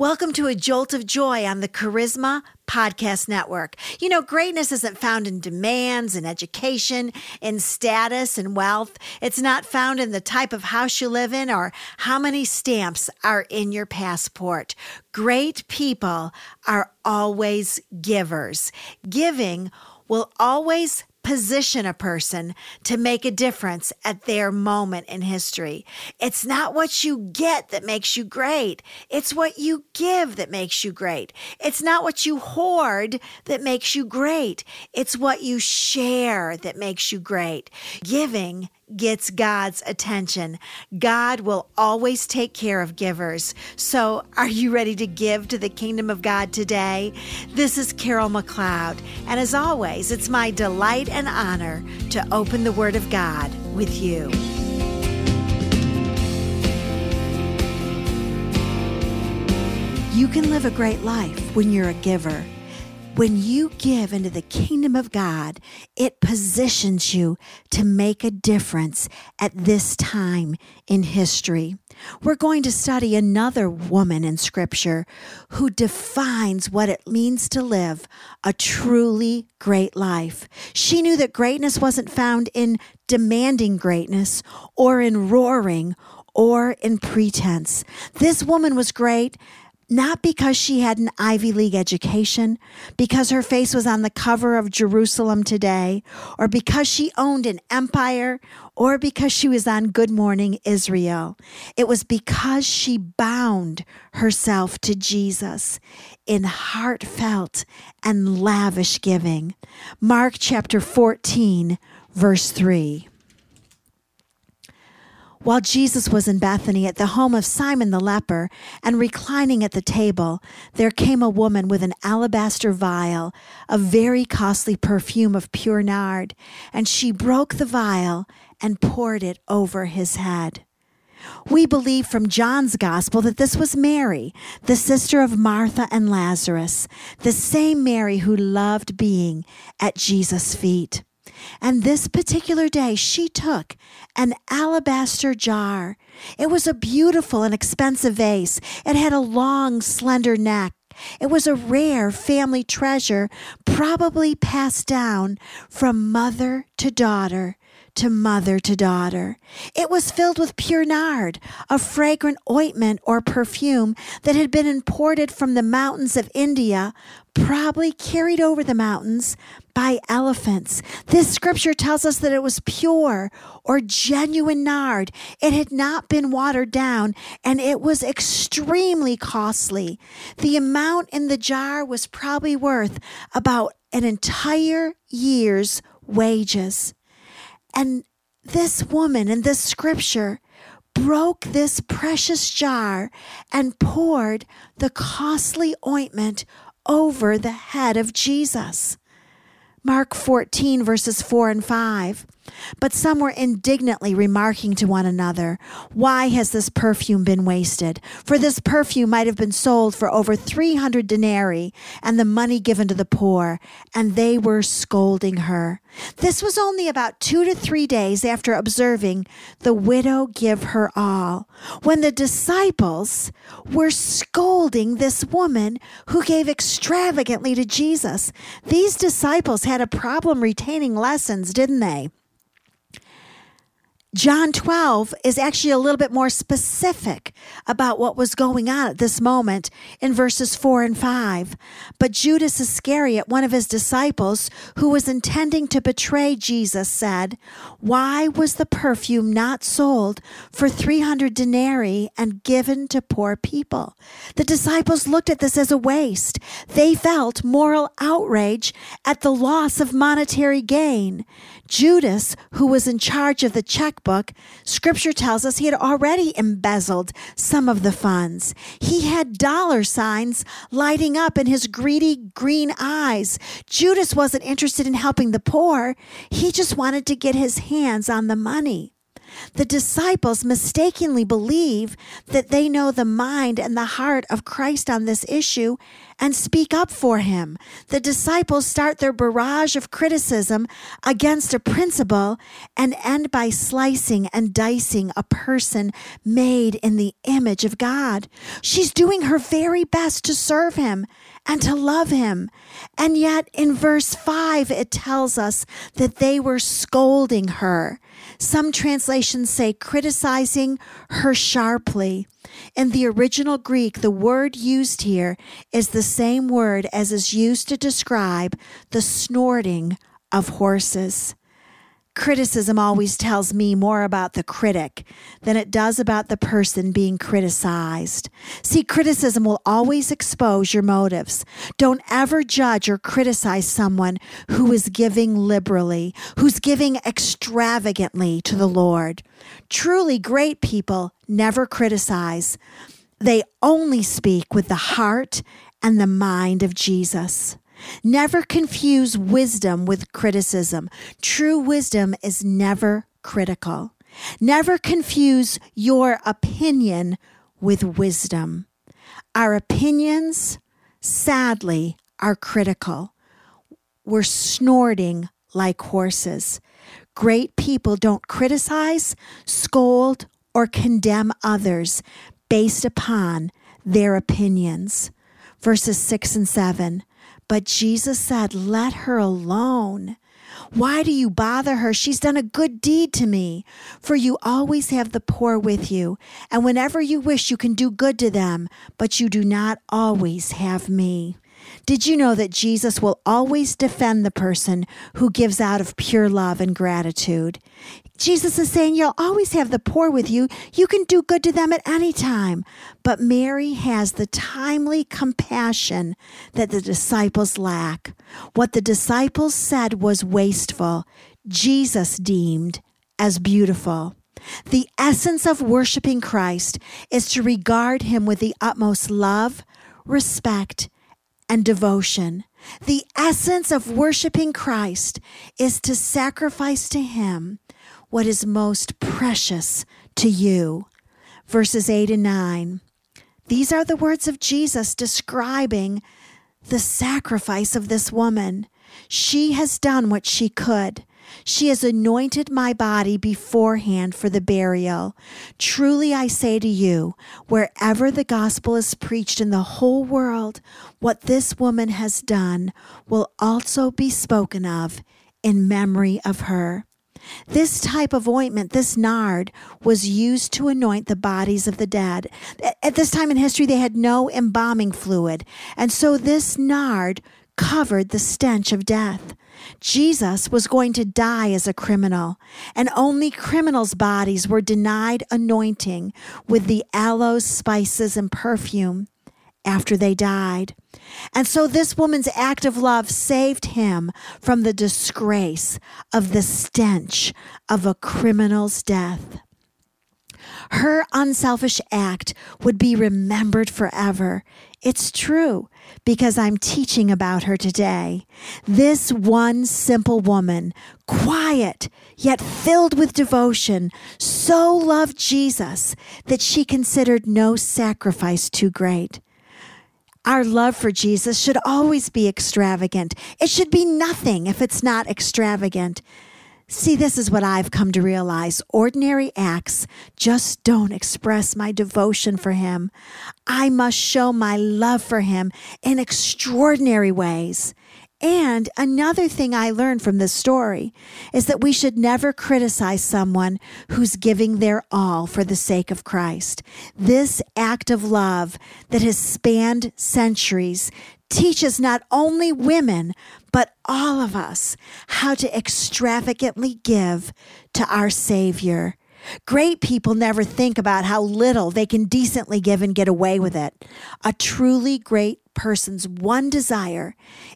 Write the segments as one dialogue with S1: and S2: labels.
S1: Welcome to a jolt of joy on the Charisma Podcast Network. You know, greatness isn't found in demands and education, in status and wealth. It's not found in the type of house you live in or how many stamps are in your passport. Great people are always givers. Giving will always position a person to make a difference at their moment in history. It's not what you get that makes you great. It's what you give that makes you great. It's not what you hoard that makes you great. It's what you share that makes you great. Giving gets God's attention. God will always take care of givers. So, are you ready to give to the kingdom of God today? This is Carol McLeod, and as always, it's my delight and honor to open the Word of God with you. You can live a great life when you're a giver. When you give into the kingdom of God, it positions you to make a difference at this time in history. We're going to study another woman in scripture who defines what it means to live a truly great life. She knew that greatness wasn't found in demanding greatness or in roaring or in pretense. This woman was great not because she had an Ivy League education, because her face was on the cover of Jerusalem Today, or because she owned an empire, or because she was on Good Morning Israel. It was because she bound herself to Jesus in heartfelt and lavish giving. Mark chapter 14, verse 3. While Jesus was in Bethany at the home of Simon the leper and reclining at the table, there came a woman with an alabaster vial of very costly perfume of pure nard, and she broke the vial and poured it over his head. We believe from John's gospel that this was Mary, the sister of Martha and Lazarus, the same Mary who loved being at Jesus' feet. And this particular day, she took an alabaster jar. It was a beautiful and expensive vase. It had a long, slender neck. It was a rare family treasure, probably passed down from mother to daughter to mother to daughter. It was filled with pure nard, a fragrant ointment or perfume that had been imported from the mountains of India, probably carried over the mountains by elephants. This scripture tells us that it was pure or genuine nard. It had not been watered down and it was extremely costly. The amount in the jar was probably worth about an entire year's wages. And this woman in this scripture broke this precious jar and poured the costly ointment over the head of Jesus. Mark 14, verses 4 and 5. But some were indignantly remarking to one another, Why has this perfume been wasted? For this perfume might have been sold for over 300 denarii and the money given to the poor. And they were scolding her. This was only about two to three days after observing the widow give her all, when the disciples were scolding this woman who gave extravagantly to Jesus. These disciples had a problem retaining lessons, didn't they? John 12 is actually a little bit more specific about what was going on at this moment in verses 4 and 5. But Judas Iscariot, one of his disciples, who was intending to betray Jesus, said, Why was the perfume not sold for 300 denarii and given to poor people? The disciples looked at this as a waste. They felt moral outrage at the loss of monetary gain. Judas, who was in charge of the checkbook, scripture tells us he had already embezzled some of the funds. He had dollar signs lighting up in his greedy green eyes. Judas wasn't interested in helping the poor, he just wanted to get his hands on the money. The disciples mistakenly believe that they know the mind and the heart of Christ on this issue and speak up for him. The disciples start their barrage of criticism against a principle and end by slicing and dicing a person made in the image of God. She's doing her very best to serve him and to love him. And yet in verse 5, it tells us that they were scolding her. Some translations say criticizing her sharply. In the original Greek, the word used here is the same word as is used to describe the snorting of horses criticism always tells me more about the critic than it does about the person being criticized. See, criticism will always expose your motives. Don't ever judge or criticize someone who is giving liberally, who's giving extravagantly to the Lord. Truly great people never criticize. They only speak with the heart and the mind of Jesus. Never confuse wisdom with criticism. True wisdom is never critical. Never confuse your opinion with wisdom. Our opinions, sadly, are critical. We're snorting like horses. Great people don't criticize, scold, or condemn others based upon their opinions. Verses 6 and 7. But Jesus said, Let her alone. Why do you bother her? She's done a good deed to me. For you always have the poor with you, and whenever you wish, you can do good to them, but you do not always have me. Did you know that Jesus will always defend the person who gives out of pure love and gratitude? Jesus is saying you'll always have the poor with you. You can do good to them at any time. But Mary has the timely compassion that the disciples lack. What the disciples said was wasteful, Jesus deemed as beautiful. The essence of worshiping Christ is to regard him with the utmost love, respect, and devotion. The essence of worshiping Christ is to sacrifice to Him what is most precious to you. Verses 8 and 9. These are the words of Jesus describing the sacrifice of this woman. She has done what she could. She has anointed my body beforehand for the burial. Truly I say to you, wherever the gospel is preached in the whole world, what this woman has done will also be spoken of in memory of her. This type of ointment, this nard, was used to anoint the bodies of the dead. At this time in history, they had no embalming fluid, and so this nard covered the stench of death. Jesus was going to die as a criminal, and only criminals' bodies were denied anointing with the aloes, spices, and perfume after they died. And so this woman's act of love saved him from the disgrace of the stench of a criminal's death. Her unselfish act would be remembered forever. It's true because I'm teaching about her today. This one simple woman, quiet yet filled with devotion, so loved Jesus that she considered no sacrifice too great. Our love for Jesus should always be extravagant. It should be nothing if it's not extravagant. See, this is what I've come to realize. Ordinary acts just don't express my devotion for Him. I must show my love for Him in extraordinary ways. And another thing I learned from this story is that we should never criticize someone who's giving their all for the sake of Christ. This act of love that has spanned centuries teaches not only women, but all of us how to extravagantly give to our Savior. Great people never think about how little they can decently give and get away with it. A truly great person's one desire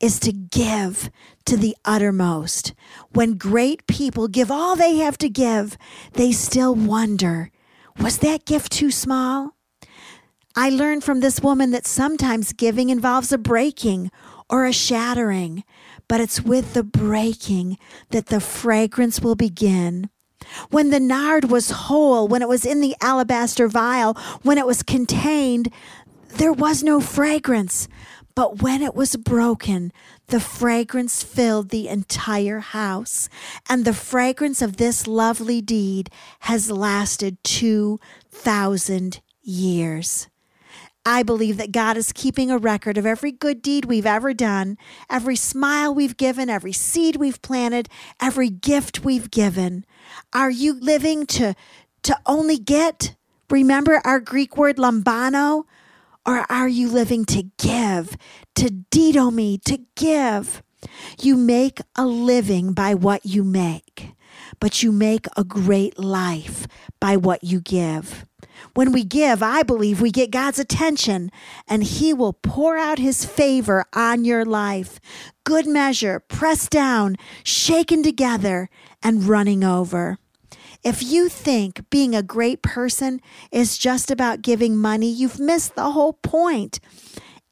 S1: is to give to the uttermost. When great people give all they have to give, they still wonder was that gift too small? I learned from this woman that sometimes giving involves a breaking or a shattering, but it's with the breaking that the fragrance will begin. When the nard was whole, when it was in the alabaster vial, when it was contained, there was no fragrance. But when it was broken, the fragrance filled the entire house. And the fragrance of this lovely deed has lasted 2,000 years. I believe that God is keeping a record of every good deed we've ever done, every smile we've given, every seed we've planted, every gift we've given. Are you living to, to only get? Remember our Greek word lambano? Or are you living to give, to didomi, to give? You make a living by what you make, but you make a great life by what you give. When we give, I believe we get God's attention and He will pour out His favor on your life. Good measure, pressed down, shaken together, and running over. If you think being a great person is just about giving money, you've missed the whole point.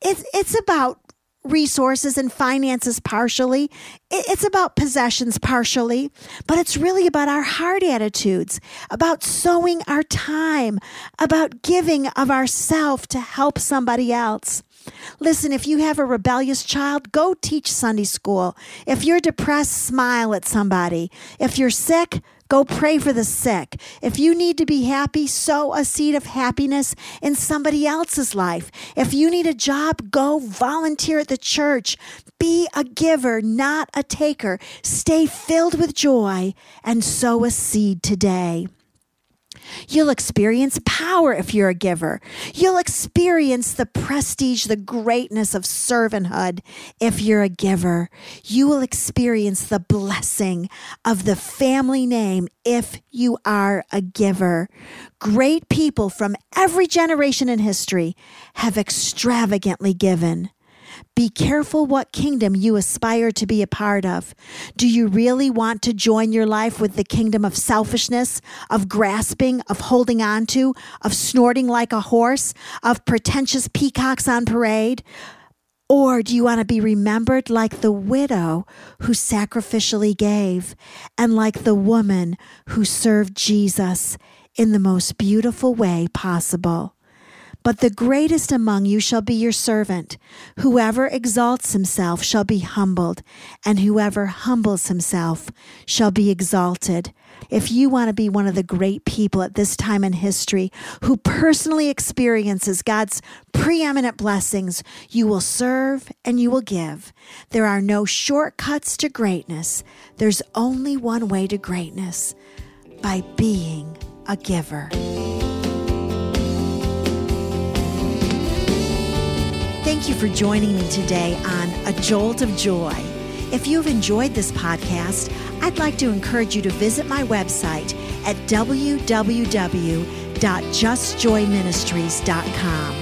S1: It's, it's about resources and finances partially. It's about possessions partially, but it's really about our heart attitudes, about sowing our time, about giving of ourself to help somebody else. Listen, if you have a rebellious child, go teach Sunday school. If you're depressed, smile at somebody. If you're sick, Go pray for the sick. If you need to be happy, sow a seed of happiness in somebody else's life. If you need a job, go volunteer at the church. Be a giver, not a taker. Stay filled with joy and sow a seed today. You'll experience power if you're a giver. You'll experience the prestige, the greatness of servanthood if you're a giver. You will experience the blessing of the family name if you are a giver. Great people from every generation in history have extravagantly given. Be careful what kingdom you aspire to be a part of. Do you really want to join your life with the kingdom of selfishness, of grasping, of holding on to, of snorting like a horse, of pretentious peacocks on parade? Or do you want to be remembered like the widow who sacrificially gave and like the woman who served Jesus in the most beautiful way possible? But the greatest among you shall be your servant. Whoever exalts himself shall be humbled, and whoever humbles himself shall be exalted. If you want to be one of the great people at this time in history who personally experiences God's preeminent blessings, you will serve and you will give. There are no shortcuts to greatness. There's only one way to greatness by being a giver. Thank you for joining me today on A Jolt of Joy. If you've enjoyed this podcast, I'd like to encourage you to visit my website at www.justjoyministries.com.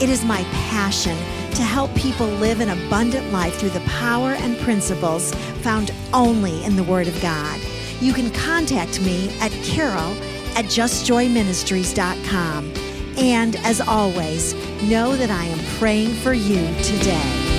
S1: It is my passion to help people live an abundant life through the power and principles found only in the Word of God. You can contact me at carol at justjoyministries.com. And as always, know that I am praying for you today.